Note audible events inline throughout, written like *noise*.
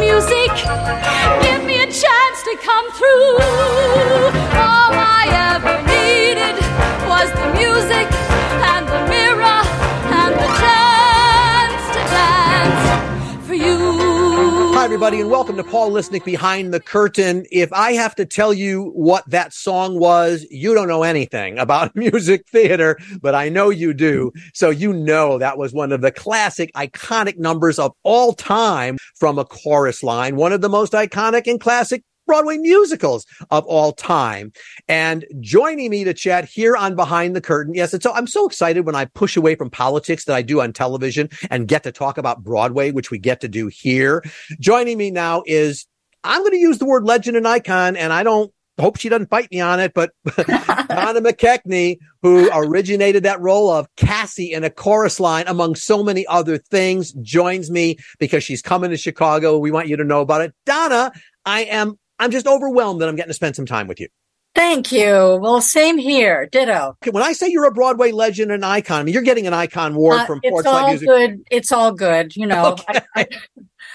music. Give me a chance to come through. Everybody, and welcome to Paul Lisnek Behind the Curtain. If I have to tell you what that song was, you don't know anything about *laughs* music theater, but I know you do. So you know that was one of the classic, iconic numbers of all time from a chorus line, one of the most iconic and classic Broadway musicals of all time. And joining me to chat here on Behind the Curtain. Yes, it's so I'm so excited when I push away from politics that I do on television and get to talk about Broadway, which we get to do here. Joining me now is I'm going to use the word legend and icon, and I don't hope she doesn't fight me on it, but *laughs* Donna McKechnie, who originated that role of Cassie in a chorus line, among so many other things, joins me because she's coming to Chicago. We want you to know about it. Donna, I am I'm just overwhelmed that I'm getting to spend some time with you. Thank you. Well, same here. Ditto. Okay, when I say you're a Broadway legend and icon, I mean, you're getting an icon award Uh, from it's Porchlight all Music. good. It's all good. You know, Okay. I,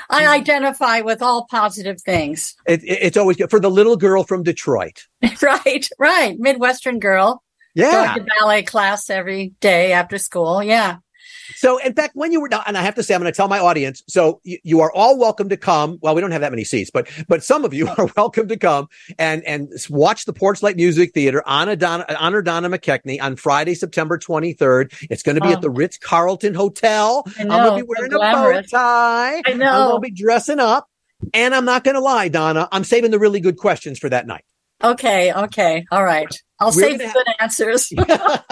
I, I *laughs* identify with all positive things. It, it- it's always good for the little girl from Detroit. *laughs* right, right. Midwestern girl Yeah. going to ballet class every day after school. Yeah. So, in fact, when you were and I have to say, I'm going to tell my audience. So, you, you are all welcome to come. Well, we don't have that many seats, but but some of you *laughs* are welcome to come and and watch the Porchlight Music Theater honor Donna, honor Donna McKechnie on Friday, September 23rd. It's going to be Oh. at the oh. Ritz Carlton Hotel. I'm going to be wearing a bow tie. I know. I'm going to be dressing up. And I'm not going to lie, Donna. I'm saving the really good questions for that night. Okay. Okay. All right. I'll save the good answers.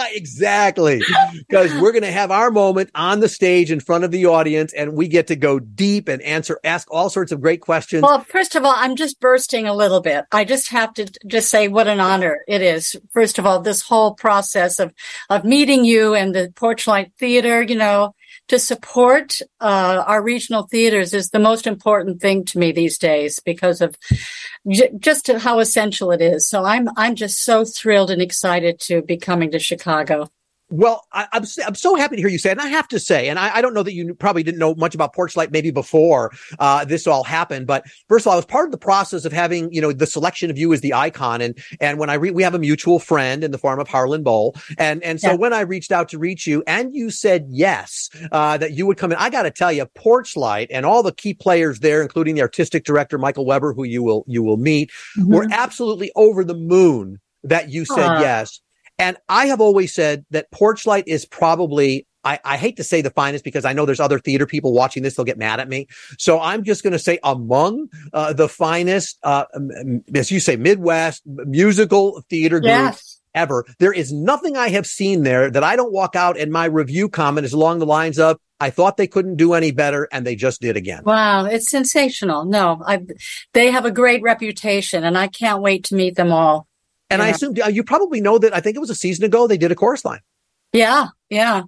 *laughs* exactly. Because we're going to have our moment on the stage in front of the audience and we get to go deep and answer, ask all sorts of great questions. Well, first of all, I'm just bursting a little bit. I just have to just say what an honor it is. First of all, this whole process of, of meeting you and the Porchlight Theater, you know, to support, uh, our regional theaters is the most important thing to me these days because of j- just how essential it is. So I'm, I'm just so thrilled and excited to be coming to Chicago. Well, I, I'm s- I'm so happy to hear you say it. And I have to say, and I, I don't know that you probably didn't know much about Porchlight maybe before uh, this all happened, but first of all, I was part of the process of having you know the selection of you as the icon, and and when I we have a mutual friend in the form of Harlan Bowl, and and so Yeah. when I reached out to reach you, and you said yes uh, that you would come in, I got to tell you, Porchlight and all the key players there, including the artistic director Michael Weber, who you will you will meet, were absolutely over the moon that you said Aw. yes. And I have always said that Porchlight is probably, I, I hate to say the finest because I know there's other theater people watching this. They'll get mad at me. So I'm just going to say among uh, the finest, uh, m- as you say, Midwest musical theater groups Yes. ever. There is nothing I have seen there that I don't walk out and my review comment is along the lines of, I thought they couldn't do any better and they just did again. Wow, it's sensational. No, I, they have a great reputation and I can't wait to meet them all. And I assume uh, you probably know that I think it was a season ago they did a chorus line. Yeah, yeah.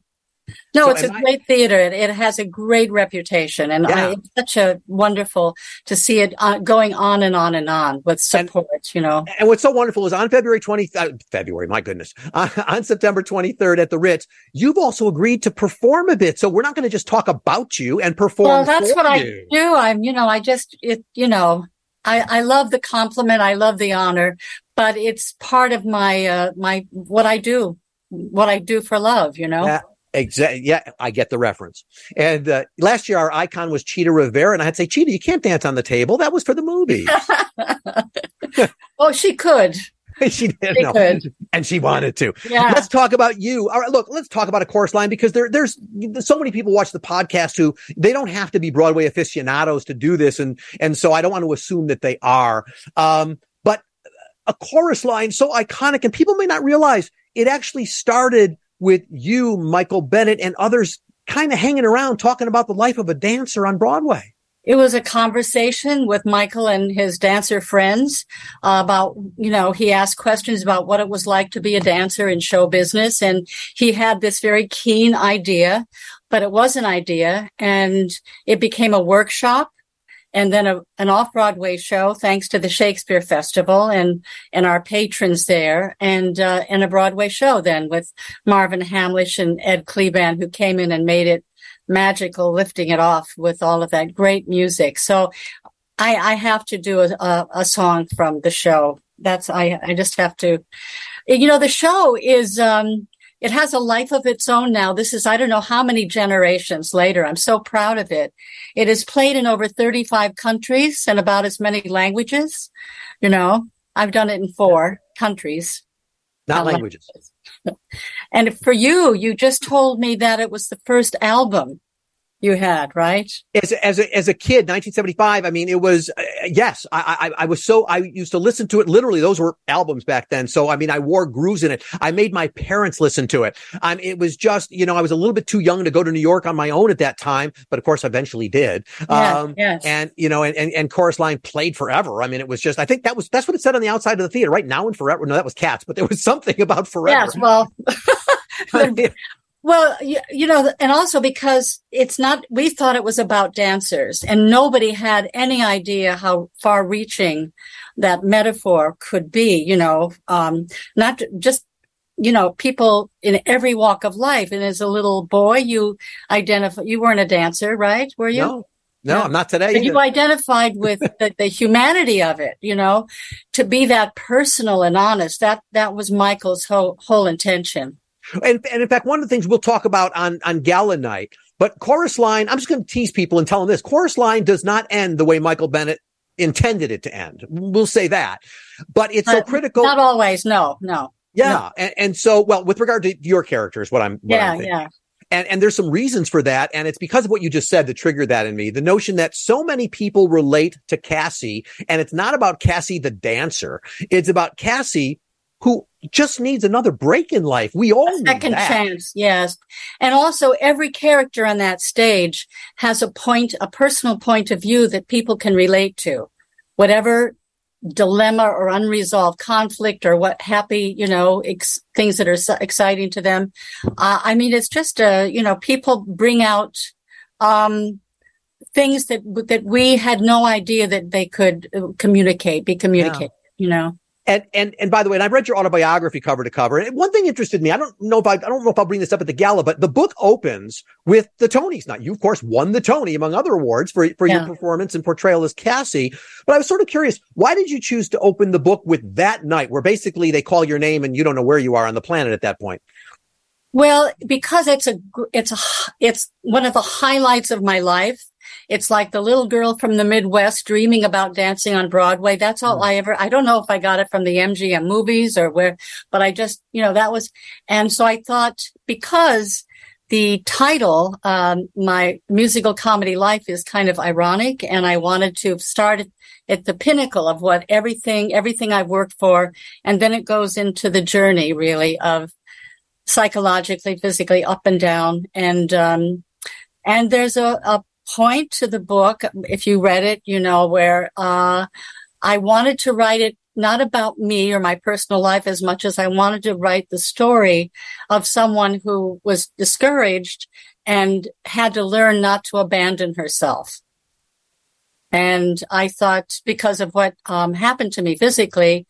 No, So it's a great theater. It, it has a great reputation, and Yeah. I, it's such a wonderful to see it uh, going on and on and on with And- support. you know, And what's so wonderful is on February 20, uh, February, my goodness, uh, *laughs* on September 23rd at the Ritz, you've also agreed to perform a bit. So we're not going to just talk about you and perform. well, that's what I do. I'm, you know, I just, it, you know, I, I love the compliment. I love the honor, but it's part of my, uh, my, what I do, what I do for love, you know? Yeah. Exactly. Yeah, I get the reference. And uh, last year, our icon was Chita Rivera, and I'd say, Chita, you can't dance on the table. That was for the movie. *laughs* oh, she could. *laughs* she did, She no. and she wanted to. Yeah. Let's talk about you. All right, look, let's talk about a chorus line because there, there's, there's so many people watch the podcast who they don't have to be Broadway aficionados to do this, and and so I don't want to assume that they are. Um, but a chorus line so iconic, and people may not realize it actually started with you, Michael Bennett, and others kind of hanging around talking about the life of a dancer on Broadway. It was a conversation with Michael and his dancer friends uh, about, you know, he asked questions about what it was like to be a dancer in show business. And he had this very keen idea, but it was an idea and it became a workshop and then a, an off-Broadway show, thanks to the Shakespeare Festival and, and our patrons there and, uh, and a Broadway show then with Marvin Hamlisch and Ed Kleban, who came in and made it magical lifting it off with all of that great music. So I, I have to do a, a, song from the show. That's I I just have to. You know, the show is um it has a life of its own now. This is I don't know how many generations later. I'm so proud of it. It is played in over 35 countries and about as many languages. You know, I've done it in four countries. Not languages. *laughs* And for you, you just told me that it was the first album you had, right? As, as a, as a kid, 1975. I mean, it was, uh, yes, I, I, I was so, I used to listen to it. Literally, those were albums back then. So, I mean, I wore grooves in it. I made my parents listen to it. Um, it was just, you know, I was a little bit too young to go to New York on my own at that time, but of course, I eventually did. Yes, um, yes. and, you know, and, and, and chorus line played forever. I mean, it was just, I think that was, that's what it said on the outside of the theater, right now and forever. No, that was cats, but there was *laughs* something about forever. Yes. Well, *laughs* *laughs* Well, you, you, know, and also because it's not, we thought it was about dancers and nobody had any idea how far reaching that metaphor could be, you know, um, not just, you know, people in every walk of life. And as a little boy, you identify, you weren't a dancer, right? Were you? No. No, I'm not today. You identified with *laughs* the, the, humanity of it, you know, to be that personal and honest. That that was Michael's whole whole intention. And, and in fact, one of the things we'll talk about on, on Gala night, but chorus line, I'm just going to tease people and tell them this. Chorus line does not end the way Michael Bennett intended it to end. We'll say that, but it's so critical. Not always. No, no. Yeah. No. And, and, so, well, with regard to your characters, what I'm, what yeah, I'm yeah. And, and there's some reasons for that. And it's because of what you just said that triggered that in me. The notion that so many people relate to Cassie and it's not about Cassie, the dancer. It's about Cassie, who just needs another break in life. We all a second chance, yes. And also, every character on that stage has a point, a personal point of view that people can relate to, whatever dilemma or unresolved conflict or what happy, you know, ex- things that are so exciting to them. Uh, I mean, it's just a, you know, people bring out, um, things that that we had no idea that they could uh, communicate, be communicated. Yeah. You know. And, and, and by the way, and I read your autobiography cover to cover. And one thing interested me. I don't know if I, I don't know if I'll bring this up at the gala, but the book opens with the Tonys. Now, you of course won the Tony among other awards for, for yeah. your performance and portrayal as Cassie. But I was sort of curious, why did you choose to open the book with that night where basically they call your name and you don't know where you are on the planet at that point? Well, because it's a, it's a, it's one of the highlights of my life. It's like the little girl from the Midwest dreaming about dancing on Broadway. That's all mm. I ever, I don't know if I got it from the MGM movies or where, but I just, you know, that was, and so I thought because the title, um, my musical comedy life is kind of ironic and I wanted to start at the pinnacle of what everything, everything I've worked for. And then it goes into the journey really of psychologically, physically up and down. And, um, and there's a, a point to the book, if you read it, you know, where, uh, I wanted to write it not about me or my personal life as much as I wanted to write the story of someone who was discouraged and had to learn not to abandon herself. And I thought because of what um, happened to me physically,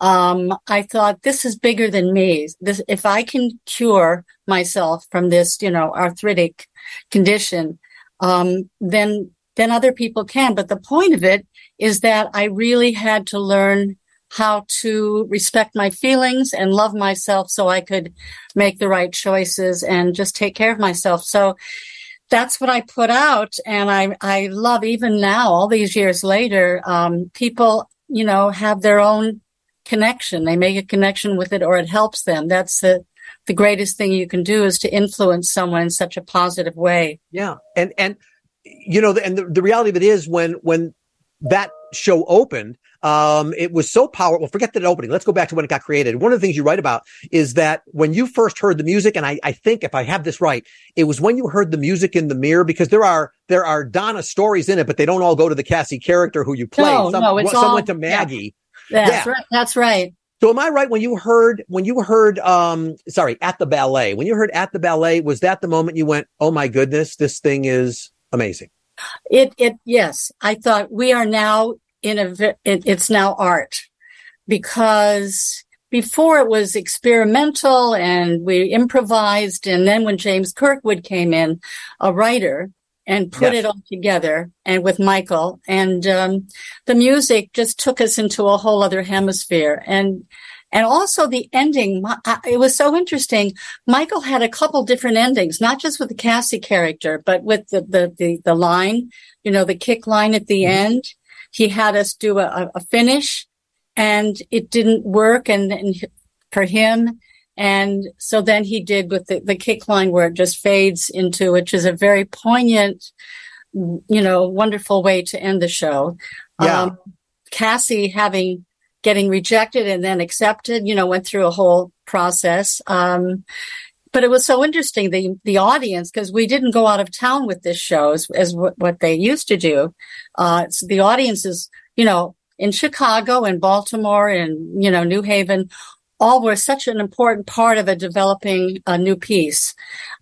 um, I thought this is bigger than me. This, if I can cure myself from this, you know, arthritic condition, um, then then other people can. But the point of it is that I really had to learn how to respect my feelings and love myself so I could make the right choices and just take care of myself. So that's what I put out. And I, I love even now, all these years later, um, people, you know, have their own connection. They make a connection with it or it helps them. That's the, the greatest thing you can do is to influence someone in such a positive way. Yeah. And, and, you know, and the, the reality of it is when, when that show opened, um, it was so powerful. Forget that opening. Let's go back to when it got created. One of the things you write about is that when you first heard the music, and I, I think if I have this right, it was when you heard the music in the mirror because there are there are Donna stories in it, but they don't all go to the Cassie character who you play. No, some, no, it's some all, went to Maggie. Yeah. That's yeah. right. That's right. So am I right when you heard when you heard um sorry at the ballet when you heard at the ballet was that the moment you went oh my goodness this thing is amazing it it yes. I thought we are now in a it, it's now art. Because before it was experimental and we improvised and then when James Kirkwood came in a writer and put Yes. it all together and with Michael and um, the music just took us into a whole other hemisphere. And and also the ending it was so interesting. Michael had a couple different endings not just with the Cassie character but with the the the, the line you know the kick line at the end. He had us do a, a- a finish and it didn't work and, and for him and so then he did with the, the kick line where it just fades into, which is a very poignant, you know, wonderful way to end the show. Yeah. Um, Cassie having, getting rejected and then accepted, you know, went through a whole process. Um, but it was so interesting, the, the audience, because we didn't go out of town with this show as, as what, what they used to do. Uh, so the audiences, you know, in Chicago and Baltimore and, you know, New Haven, all were such an important part of a developing a new piece.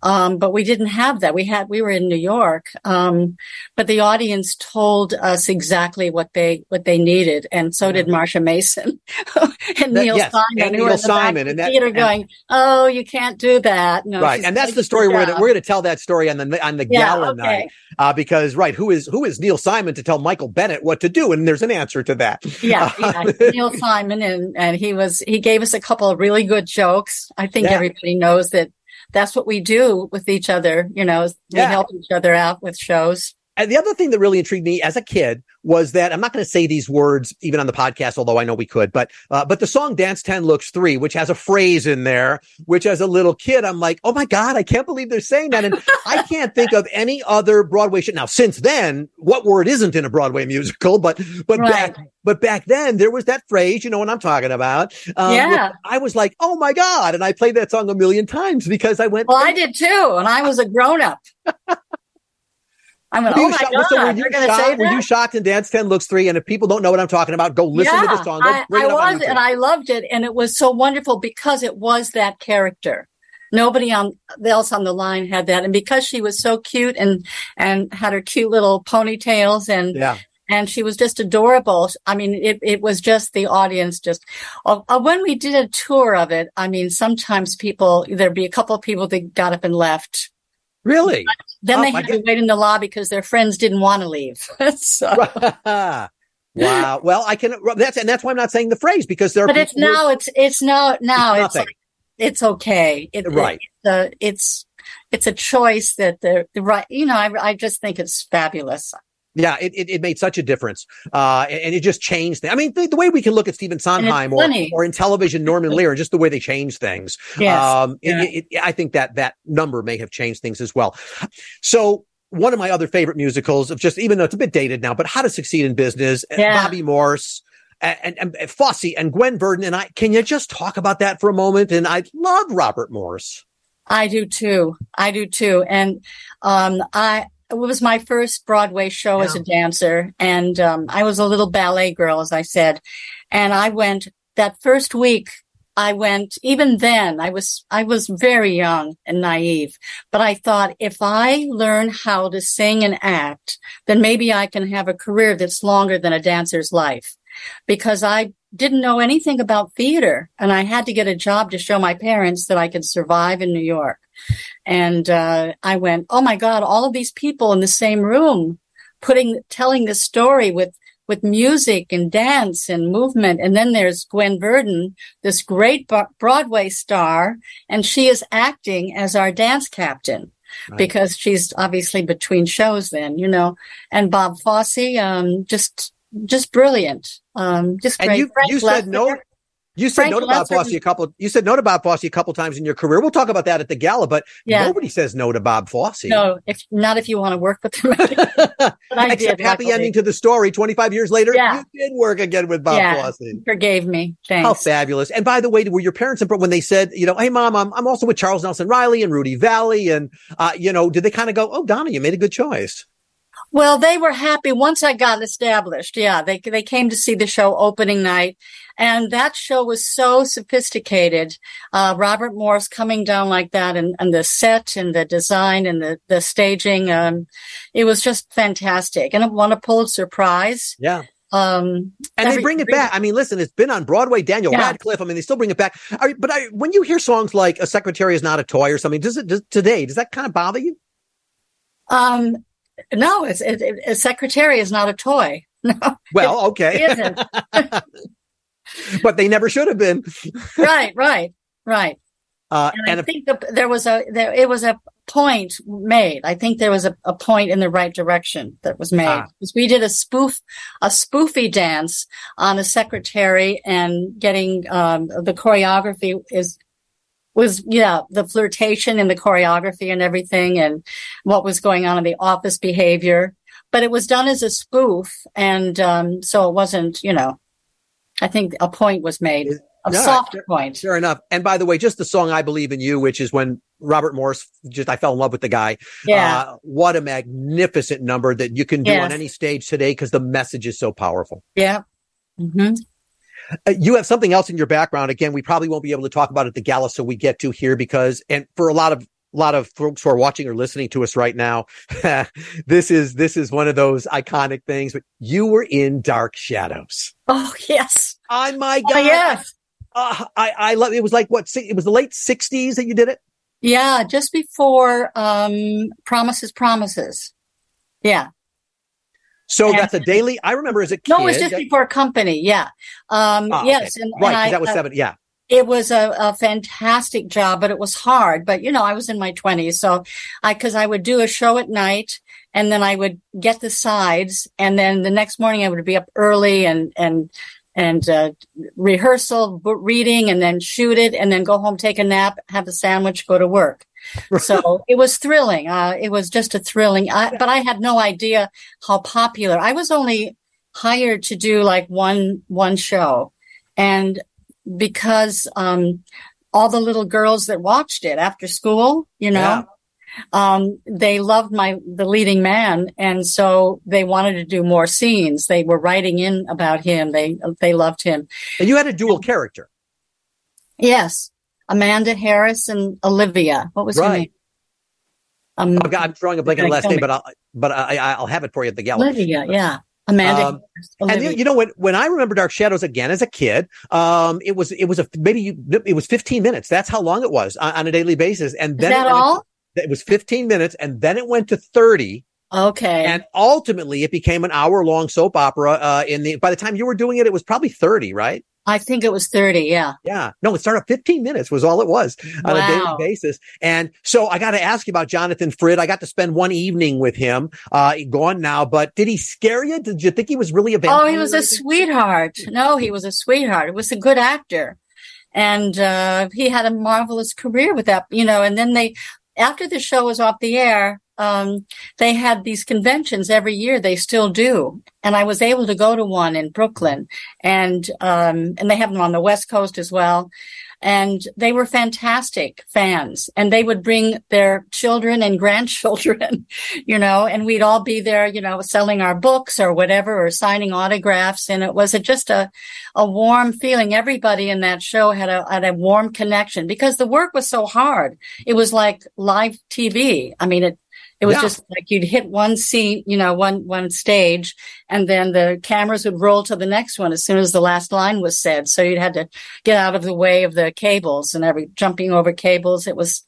Um, but we didn't have that. We had, we were in New York. Um, but the audience told us exactly what they, what they needed. And so did Marsha Mason *laughs* and That- Neil yes, Simon. and Neil Simon, and that- theater going, Oh, you can't do that. No, right, and that's the story we're gonna, we're going to tell that story on the on the Yeah, gala okay. night uh, because right, who is who is Neil Simon to tell Michael Bennett what to do? And there's an answer to that. yeah, *laughs* yeah. Neil Simon, and and he was he gave us a couple of really good jokes. I think Yeah. everybody knows that that's what we do with each other. You know, we Yeah. help each other out with shows. And the other thing that really intrigued me as a kid was that I'm not going to say these words even on the podcast, although I know we could, but, uh, but the song Dance 10 Looks 3, which has a phrase in there, which as a little kid, I'm like, oh my God, I can't believe they're saying that. And I *laughs* can't think of any other Broadway show. Now, since then, what word isn't in a Broadway musical? But, but Right. back, but back then there was that phrase, you know what I'm talking about. Um, Yeah. I was like, oh my God. And I played that song a million times because I went, Well, I did too, and I was a grown up. *laughs* I went, oh you my shocked- god, so were you going to say shocked? Were you shocked in Dance 10 Looks 3? And if people don't know what I'm talking about, go listen to the song. I, I was, and I loved it, and it was so wonderful because it was that character. Nobody on else on the line had that, and because she was so cute and and had her cute little ponytails, and yeah. and she was just adorable. I mean, it it was just the audience. Just uh, uh, when we did a tour of it, I mean, sometimes people there'd be a couple of people that got up and left. Really? Then Oh, they had to wait in the lobby because their friends didn't want to leave. *laughs* so. *laughs* wow. Well, I can, that's, and that's why I'm not saying the phrase because there but it's now it's it's now now It's it's like, it's okay it, Right. it's, uh, it's it's a choice that the the right you know I, I just think it's fabulous yeah, it, it, it made such a difference. Uh, and, and it just changed. things. I mean, the, the way we can look at Stephen Sondheim or, or in television, Norman *laughs* Lear, and just the way they change things. yes Um, Yeah. it, it- I think that that number may have changed things as well. So one of my other favorite musicals of just, even though it's a bit dated now, but How to Succeed in Business, uh, Yeah. Bobby Morse. And, and, and Fosse and Gwen Verdon and I, can you just talk about that for a moment? And I love Robert Morse. I do too I do too and um I it was my first Broadway show as a dancer and um I was a little ballet girl as I said. And I went that first week I went even then I was I was very young and naive. But I thought if I learn how to sing and act then maybe I can have a career that's longer than a dancer's life. Because I didn't know anything about theater and I had to get a job to show my parents that I could survive in New York and uh, I went oh my god all of these people in the same room putting telling the story with with music and dance and movement. And then there's Gwen Verdon, this great Broadway star, and she is acting as our dance captain. Right. Because she's obviously between shows then, you know, and Bob Fosse, um, just, just brilliant. Um, just And great. you, Frank you said no. You said Frank no to Bob Fosse a couple, you said no to Bob Fosse a couple times in your career. We'll talk about that at the gala, but Yeah. nobody says no to Bob Fosse. No, if not, if you want to work with him. *laughs* but I Except did. happy luckily. ending to the story. 25 years later, Yeah. you did work again with Bob Yeah. Fosse. Forgave me. Thanks. How fabulous. And by the way, were your parents when they said, you know, hey mom, I'm, I'm also with Charles Nelson Reilly and Rudy Vallee. And, uh, you know, did they kind of go, oh, Donna, you made a good choice? Well, they were happy once I got established. Yeah, they they came to see the show opening night, and that show was so sophisticated. Uh, Robert Morse coming down like that, and, and the set and the design and the the staging. Um, it was just fantastic, and it won a Pulitzer Prize. Yeah. Um, And they bring it back. I mean, listen, it's been on Broadway, Daniel Yeah. Radcliffe. I mean, they still bring it back. Are, but I, when you hear songs like A Secretary is Not a Toy or something, does it, does, today, does that kind of bother you? Um, no, it's it, it, a secretary is not a toy. *laughs* No, Well, okay. it isn't. *laughs* *laughs* but they never should have been. right, right, right. Uh, And, and I think the, there was a there it was a point made. I think there was a, a point in the right direction that was made. Ah. We did a spoof a spoofy dance on a secretary and getting um, the choreography is was yeah the flirtation and the choreography and everything and what was going on in the office behavior. But it was done as a spoof, and um, so it wasn't you know. I think a point was made, a Yeah, soft fair- point. Fair enough. And by the way, just the song "I Believe in You," which is when Robert Morse just I fell in love with the guy. Yeah. Uh, what a magnificent number that you can do on any stage today because the message is so powerful. Yeah. hmm Uh, you have something else in your background. Again, we probably won't be able to talk about it at the gala, so we get to here because, and for a lot of a lot of folks who are watching or listening to us right now, *laughs* this is this is one of those iconic things. But you were in Dark Shadows. Oh yes. Oh my god! Oh yes. Uh, I I love. It was like what? It was the late '60s that you did it. Yeah, just before um Promises Promises. Yeah. So And- that's a daily. I remember as a kid. No, it was just before company. Yeah. Um Ah, yes, okay. and, right. and I, that was uh, seven. Yeah. It was a, a fantastic job, but it was hard. But you know, I was in my twenties, so I because I would do a show at night, and then I would get the sides, and then the next morning I would be up early and and and uh, rehearsal, reading, and then shoot it, and then go home, take a nap, have a sandwich, go to work. So it was thrilling. Uh, it was just a thrilling. I, but I had no idea how popular. I was only hired to do like one one show, and because um, all the little girls that watched it after school, you know, um, they loved my the leading man, and so they wanted to do more scenes. They were writing in about him. They they loved him. And you had a dual character. Yes, Amanda Harris and Olivia. What was her Right. name? Um, Oh, I'm drawing a blank on the last name, but I'll but I, I- I'll have it for you at the gala. Olivia. Yeah, Amanda. Um, And you, you know when when I remember Dark Shadows again as a kid, um, it was it was a maybe you, it was 15 minutes. That's how long it was on, on a daily basis. And Is then that it, all? It was 15 minutes, and then it went to 30, Okay. and ultimately it became an hour long soap opera. Uh, in the by the time you were doing it, it was probably 30, right? I think it was thirty. Yeah. Yeah. No, it started at 15 minutes was all it was on a daily basis. And so I got to ask you about Jonathan Frid. I got to spend one evening with him, uh, gone now, but did he scare you? Did you think he was really a vampire? Oh, he was a sweetheart. No, he was a sweetheart. He was a good actor. And uh, he had a marvelous career with that, you know. And then they, after the show was off the air, um, they had these conventions every year. They still do. And I was able to go to one in Brooklyn. And, um, and they have them on the West Coast as well. And they were fantastic fans. And they would bring their children and *laughs* grandchildren, you know, and we'd all be there, you know, selling our books or whatever, or signing autographs. And it was a, just a, a warm feeling. Everybody in that show had a, had a warm connection because the work was so hard. It was like live TV. I mean, it, it was Yeah. just like you'd hit one scene, you know, one, one stage and then the cameras would roll to the next one as soon as the last line was said. So you'd had to get out of the way of the cables and every jumping over cables. It was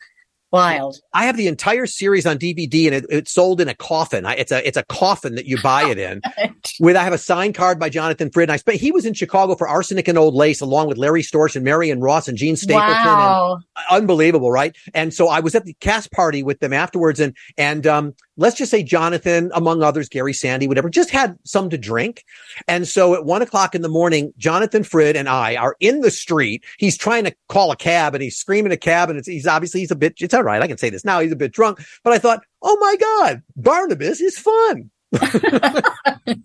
wild. I have the entire series on DVD and it, it's sold in a coffin. I, it's a, it's a coffin that you buy it in *laughs* with, I have a signed card by Jonathan Frid. And I spent, he was in Chicago for Arsenic and Old Lace along with Larry Storch and Marion Ross and Jean Stapleton and wow. unbelievable, right? And so I was at the cast party with them afterwards, and and um, let's just say Jonathan, among others, Gary Sandy, whatever, just had some to drink. And so at one o'clock in the morning, Jonathan Frid and I are in the street. He's trying to call a cab, and he's screaming a cab, and it's he's obviously he's a bit. It's all right, I can say this now. He's a bit drunk, but I thought, oh my god, Barnabas is fun. *laughs*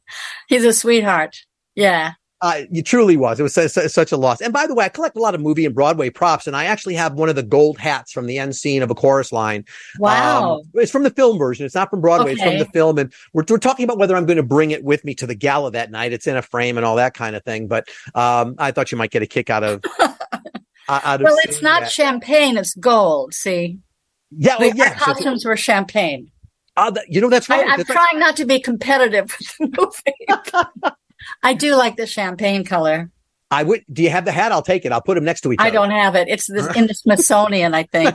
He's a sweetheart. Yeah. Uh, it truly was. It was su- su- such a loss. And by the way, I collect a lot of movie and Broadway props, and I actually have one of the gold hats from the end scene of a chorus line. Wow. Um, it's from the film version. It's not from Broadway. It's from the film. And we're, we're talking about whether I'm going to bring it with me to the gala that night. It's in a frame and all that kind of thing. But um, I thought you might get a kick out of. *laughs* out of well, it's not that. champagne, it's gold. See, yeah, well, Our yeah. So- costumes were champagne. uh, you know that's right. I'm That's right. trying not to be competitive with the movie. *laughs* I do like the champagne color. I would. Do you have the hat? I'll take it. I'll put them next to each I other. don't have it. It's the, in the Smithsonian, I think,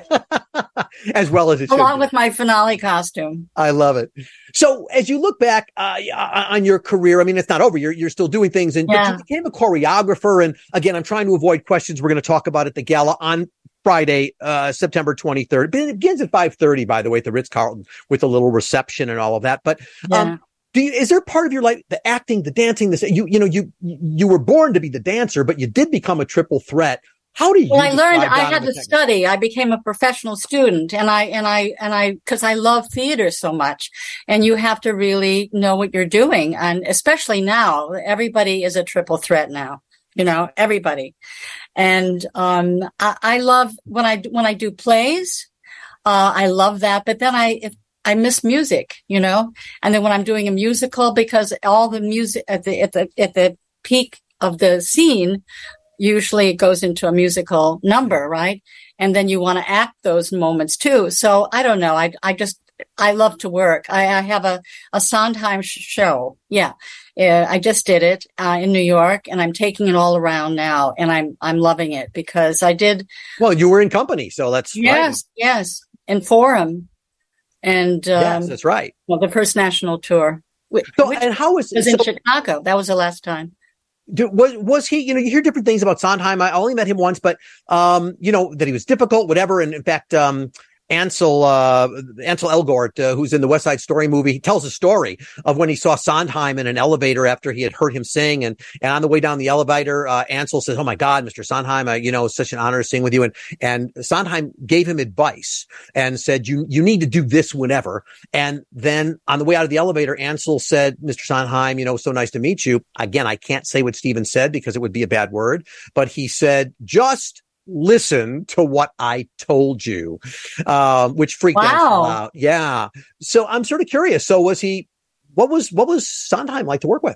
*laughs* as well as it along with my finale costume. I love it. So as you look back uh, on your career, I mean, it's not over. You're you're still doing things, and but Yeah. you became a choreographer. And again, I'm trying to avoid questions we're going to talk about at the gala on Friday, uh, September 23rd. But It begins at 5:30, by the way, at the Ritz Carlton with a little reception and all of that. But Yeah. Do you, is there part of your life, the acting, the dancing, this, you, you know, you, you were born to be the dancer, but you did become a triple threat. How do you? well, I learned I had to study. I became a professional student and I, and I, and I, cause I love theater so much and you have to really know what you're doing. And especially now, everybody is a triple threat now, you know, everybody. And, um, I, I love when I, when I do plays, uh, I love that. But then I, if, I miss music, you know, and then when I'm doing a musical, because all the music at the, at the, at the peak of the scene, usually it goes into a musical number, right? And then you want to act those moments too. So I don't know. I, I just, I love to work. I, I have a, a Sondheim show. Yeah. Uh, I just did it, uh, in New York and I'm taking it all around now and I'm, I'm loving it because I did, Well, you were in company, so that's yes, yes, in Forum and, um, yes, that's right. well, the first national tour. Which, So, which and how was, was in so- Chicago. That was the last time. do- was was he? You know, you hear different things about Sondheim. I only met him once, but um, you know that he was difficult, whatever. And in fact, um, Ansel uh, Ansel Elgort, uh, who's in the West Side Story movie, he tells a story of when he saw Sondheim in an elevator after he had heard him sing, and and on the way down the elevator, uh, Ansel says, "Oh my God, Mr. Sondheim, uh, you know, it's such an honor to sing with you." And and Sondheim gave him advice and said, "You you need to do this whenever." And then on the way out of the elevator, Ansel said, Mr. Sondheim, you know, so nice to meet you. Again, I can't say what Stephen said because it would be a bad word, but he said, just listen to what I told you, um, which freaked Wow. Out. Yeah. So I'm sort of curious. So was he, what was, what was Sondheim like to work with?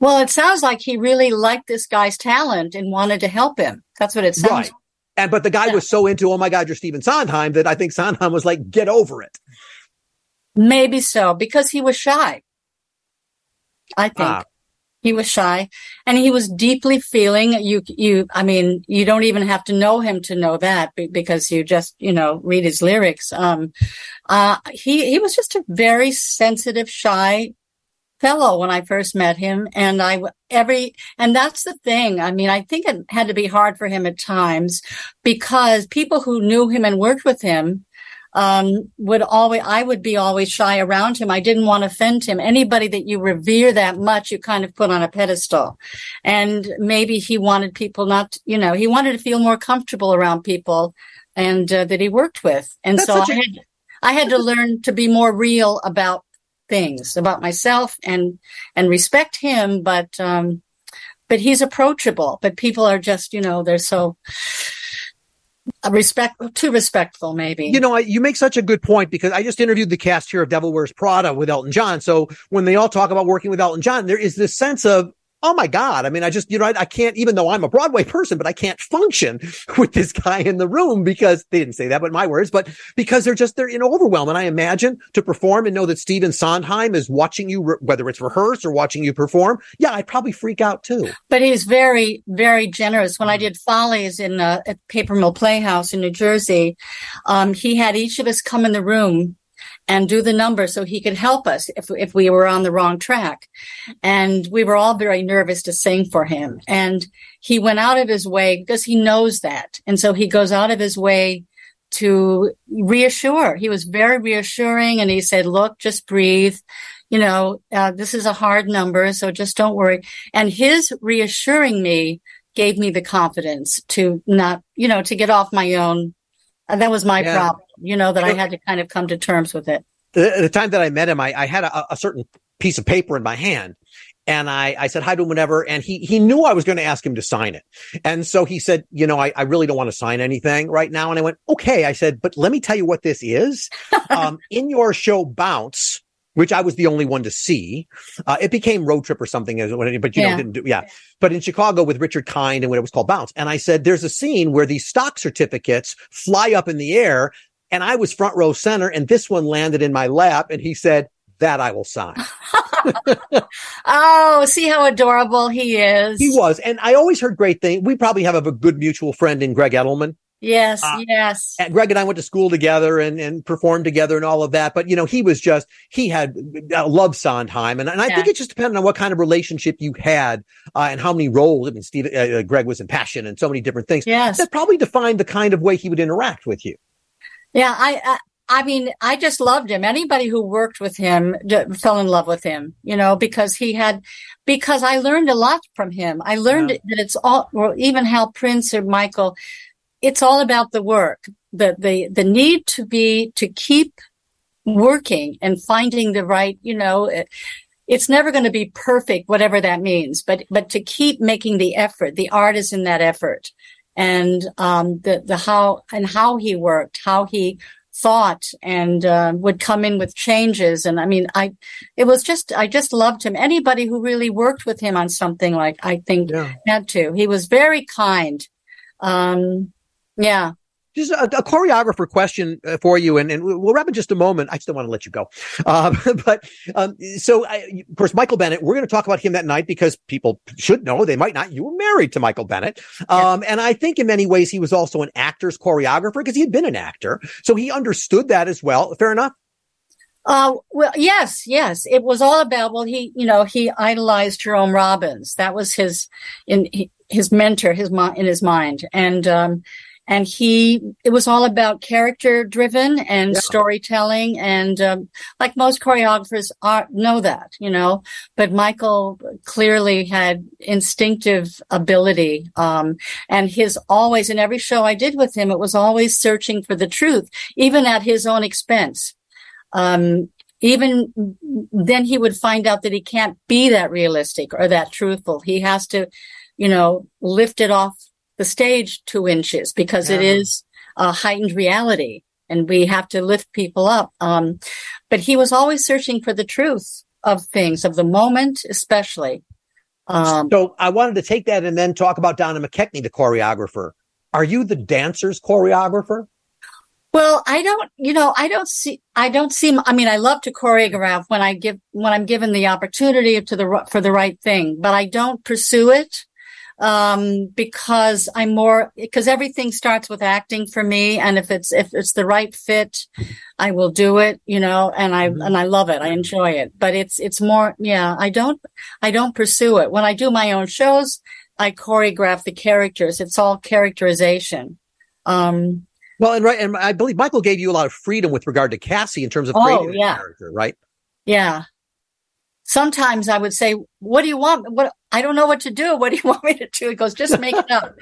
Well, it sounds like he really liked this guy's talent and wanted to help him. That's what it sounds Right. And, but the guy Yeah. was so into, oh my God, you're Stephen Sondheim that I think Sondheim was like, get over it. Maybe so, because he was shy. I think Ah. He was shy and he was deeply feeling you, you, I mean, you don't even have to know him to know that because you just, you know, read his lyrics. Um, uh, he, he was just a very sensitive, shy fellow when I first met him. And I, every, and that's the thing. I mean, I think it had to be hard for him at times because people who knew him and worked with him, um, would always, I would be always shy around him. I didn't want to offend him. Anybody that you revere that much, you kind of put on a pedestal. And maybe he wanted people not, you know, he wanted to feel more comfortable around people and uh, that he worked with. And That's so I had, I had to learn to be more real about things, about myself and, and respect him. But, um, but he's approachable, but people are just, you know, they're so respect, too respectful, maybe. You know, you make such a good point because I just interviewed the cast here of Devil Wears Prada with Elton John. So when they all talk about working with Elton John, there is this sense of, oh my God. I mean, I just, you know, I, I can't, even though I'm a Broadway person, but I can't function *laughs* with this guy in the room because they didn't say that, but my words, but because they're just, they're in overwhelm. And I imagine to perform and know that Stephen Sondheim is watching you, re- whether it's rehearsed or watching you perform. Yeah, I'd probably freak out too. But he's very, very generous. When I did Follies in uh, at Paper Mill Playhouse in New Jersey, um, he had each of us come in the room and do the number so he could help us if if we were on the wrong track. And we were all very nervous to sing for him. And he went out of his way because he knows that. And so he goes out of his way to reassure. He was very reassuring and he said, look, just breathe. You know, uh, this is a hard number, so just don't worry. And his reassuring me gave me the confidence to not, you know, to get off my own. Uh, that was my Yeah. problem, you know, that I had to kind of come to terms with it. the, the time that I met him, I, I had a, a certain piece of paper in my hand. And I, I said hi to him whenever, and he he knew I was going to ask him to sign it, and so he said, you know, I, I really don't want to sign anything right now. And I went, okay. I said, but let me tell you what this is. *laughs* um, in your show Bounce, which I was the only one to see, uh, it became Road Trip or something, but you know didn't do yeah. But in Chicago with Richard Kind and what it was called Bounce, and I said, there's a scene where these stock certificates fly up in the air and I was front row center and this one landed in my lap and he said, that I will sign. *laughs* oh, see how adorable he is. He was. And I always heard great things. We probably have a good mutual friend in Greg Edelman. Yes, uh, yes. And Greg and I went to school together and, and performed together and all of that. But, you know, he was just, he had uh, loved Sondheim. And, and I yeah. think it just depended on what kind of relationship you had uh, and how many roles. I mean, Steve, uh, uh, Greg was in Passion and so many different things. Yes. That probably defined the kind of way he would interact with you. Yeah. I, I mean, I just loved him. Anybody who worked with him fell in love with him, you know, because he had, because I learned a lot from him. I learned yeah. that it's all, or even Hal Prince or Michael, it's all about the work, the, the, the need to be, to keep working and finding the right, you know, it, it's never going to be perfect, whatever that means, but, but to keep making the effort, the art is in that effort and, um, the, the how, and how he worked, how he thought and uh, would come in with changes. And I mean, I, it was just, I just loved him. Anybody who really worked with him on something like, I think yeah. had to. He was very kind. Um, yeah. Just a, a, choreographer question uh, for you, and, and we'll wrap in just a moment. I still want to let you go. Um, *laughs* but um, so, I, of course, Michael Bennett, we're going to talk about him that night because people should know, they might not. You were married to Michael Bennett. Um, yeah. And I think in many ways he was also an actor's choreographer because he had been an actor. So he understood that as well. Fair enough? Uh, well, yes, yes. It was all about, well, he, you know, he idolized Jerome Robbins. That was his, in his mentor, his, in his mind. And, um, and he it was all about character driven and yeah. storytelling. And um, like most choreographers are know that you know but michael clearly had instinctive ability um, and his always in every show i did with him it was always searching for the truth even at his own expense. Um, even then he would find out that he can't be that realistic or that truthful. He has to you know lift it off the stage two inches because yeah. it is a heightened reality and we have to lift people up. Um, but he was always searching for the truth of things, of the moment, especially. Um, so I wanted to take that and then talk about Donna McKechnie, the choreographer. Are you the dancer's choreographer? Well, I don't, you know, I don't see, I don't see, I mean, I love to choreograph when I give, when I'm given the opportunity to the, for the right thing, but I don't pursue it um, because I'm more, because everything starts with acting for me. And if it's, if it's the right fit, I will do it, you know, and I, mm-hmm. and I love it. I enjoy it, but it's, it's more, yeah, I don't, I don't pursue it. When I do my own shows, I choreograph the characters. It's all characterization. Um, well, and right, and I believe Michael gave you a lot of freedom with regard to Cassie in terms of creating oh, yeah. character, right? Yeah, sometimes I would say, what do you want? What, I don't know what to do. *laughs* What do you want me to do? He goes, just make it up.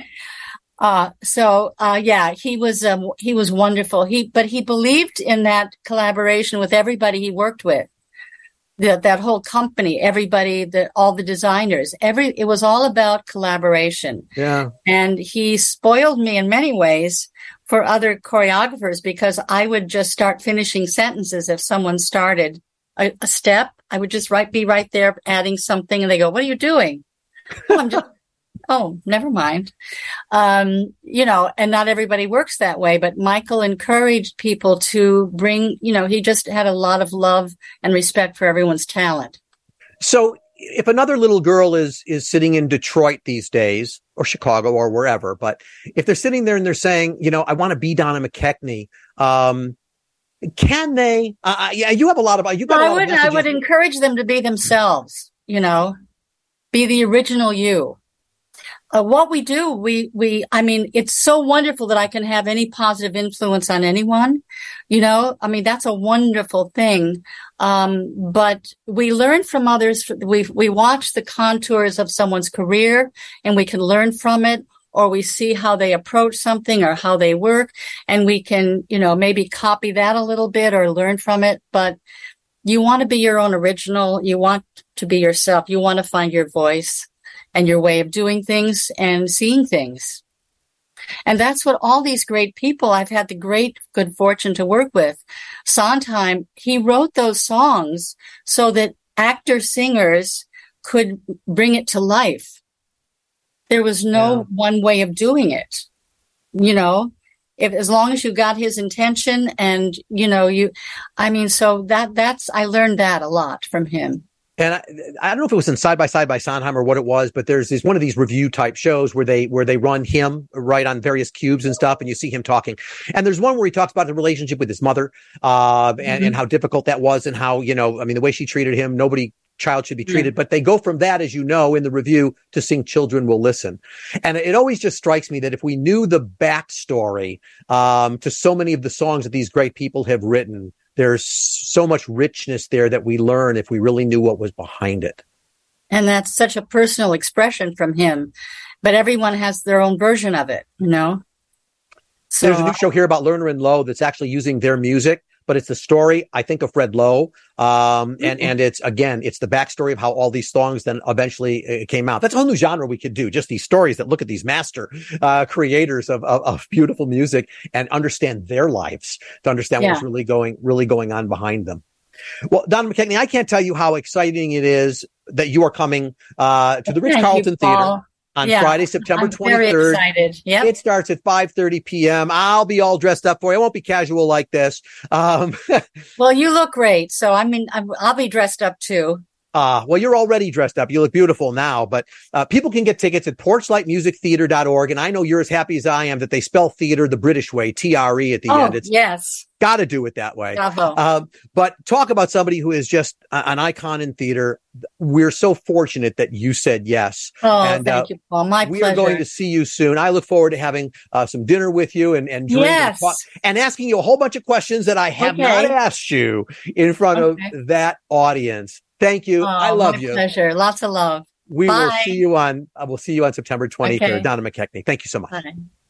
Uh, so, uh, yeah, he was, um, he was wonderful. He, but he believed in that collaboration with everybody he worked with. That, that whole company, everybody, the, all the designers, every, it was all about collaboration. Yeah. And he spoiled me in many ways for other choreographers because I would just start finishing sentences if someone started a, a step I would just right be right there adding something, and they go, "What are you doing?" oh, *laughs* I'm just. oh, never mind. Um, you know, and not everybody works that way, but Michael encouraged people to bring, you know, he just had a lot of love and respect for everyone's talent. So if another little girl is is sitting in Detroit these days or Chicago or wherever, but if they're sitting there and they're saying, you know, I want to be Donna McKechnie, um, can they? Uh, yeah, you have a lot of. You got. I would. I would encourage them to be themselves. You know, be the original you. Uh, what we do, we we. I mean, it's so wonderful that I can have any positive influence on anyone. You know, I mean, that's a wonderful thing. Um, but we learn from others. We we watch the contours of someone's career, and we can learn from it or we see how they approach something or how they work and we can, you know, maybe copy that a little bit or learn from it. But you want to be your own original. You want to be yourself. You want to find your voice and your way of doing things and seeing things. And that's what all these great people I've had the great good fortune to work with. Sondheim, he wrote those songs so that actor singers could bring it to life. There was no yeah. one way of doing it. You know, if as long as you got his intention and you know you i mean so that that's i learned that a lot from him and I, I, don't know if it was in side by side by Sondheim or what it was, but there's this one of these review type shows where they where they run him right on various cubes and stuff, and you see him talking. And there's one where he talks about the relationship with his mother, uh, and, mm-hmm. and how difficult that was, and how you know, I mean, the way she treated him, nobody child should be treated. Yeah. But they go from that, as you know, in the review to sing Children Will Listen. And it always just strikes me that if we knew the backstory um, to so many of the songs that these great people have written, there's so much richness there that we learn if we really knew what was behind it. And that's such a personal expression from him. But everyone has their own version of it, you know? So, There's a new show here about Lerner and Loewe that's actually using their music but it's the story, I think, of Fred Loewe. Um, and, mm-hmm. and it's again, it's the backstory of how all these songs then eventually uh, came out. That's a whole new genre we could do. Just these stories that look at these master, uh, creators of, of, of beautiful music and understand their lives to understand yeah. what's really going, really going on behind them. Well, Don McKechnie, I can't tell you how exciting it is that you are coming uh, to the Ritz-Carlton Theater on yeah, Friday, September 23rd. Yep. It starts at 5:30 p.m. I'll be all dressed up for you. I won't be casual like this. Um, *laughs* well, you look great, so I mean, I'll be dressed up too. Uh, well, you're already dressed up. You look beautiful now, but uh, people can get tickets at porchlightmusictheatre.org. And I know you're as happy as I am that they spell theater the British way, T-R-E at the oh, end. It's yes. Got to do it that way. Uh-huh. Um, but talk about somebody who is just an icon in theater. We're so fortunate that you said yes. Oh, and, thank uh, you, Paul. My we pleasure. are going to see you soon. I look forward to having uh, some dinner with you and and, yes. and, and asking you a whole bunch of questions that I have okay. not asked you in front okay. of that audience. Thank you. Oh, I love you. Pleasure. Lots of love. We Bye. will see you on. Uh, we'll see you on September 23rd. Okay. Donna McKechnie. Thank you so much. Bye.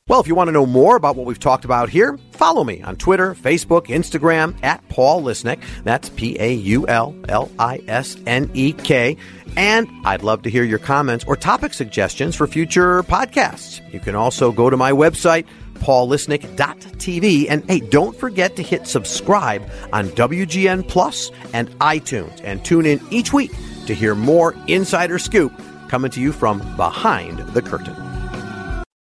Well, if you want to know more about what we've talked about here, follow me on Twitter, Facebook, Instagram at Paul Lisnek. That's P A U L L I S N E K. And I'd love to hear your comments or topic suggestions for future podcasts. You can also go to my website, paullisnek.tv. And hey, don't forget to hit subscribe on WGN Plus and iTunes and tune in each week to hear more insider scoop coming to you from behind the curtain.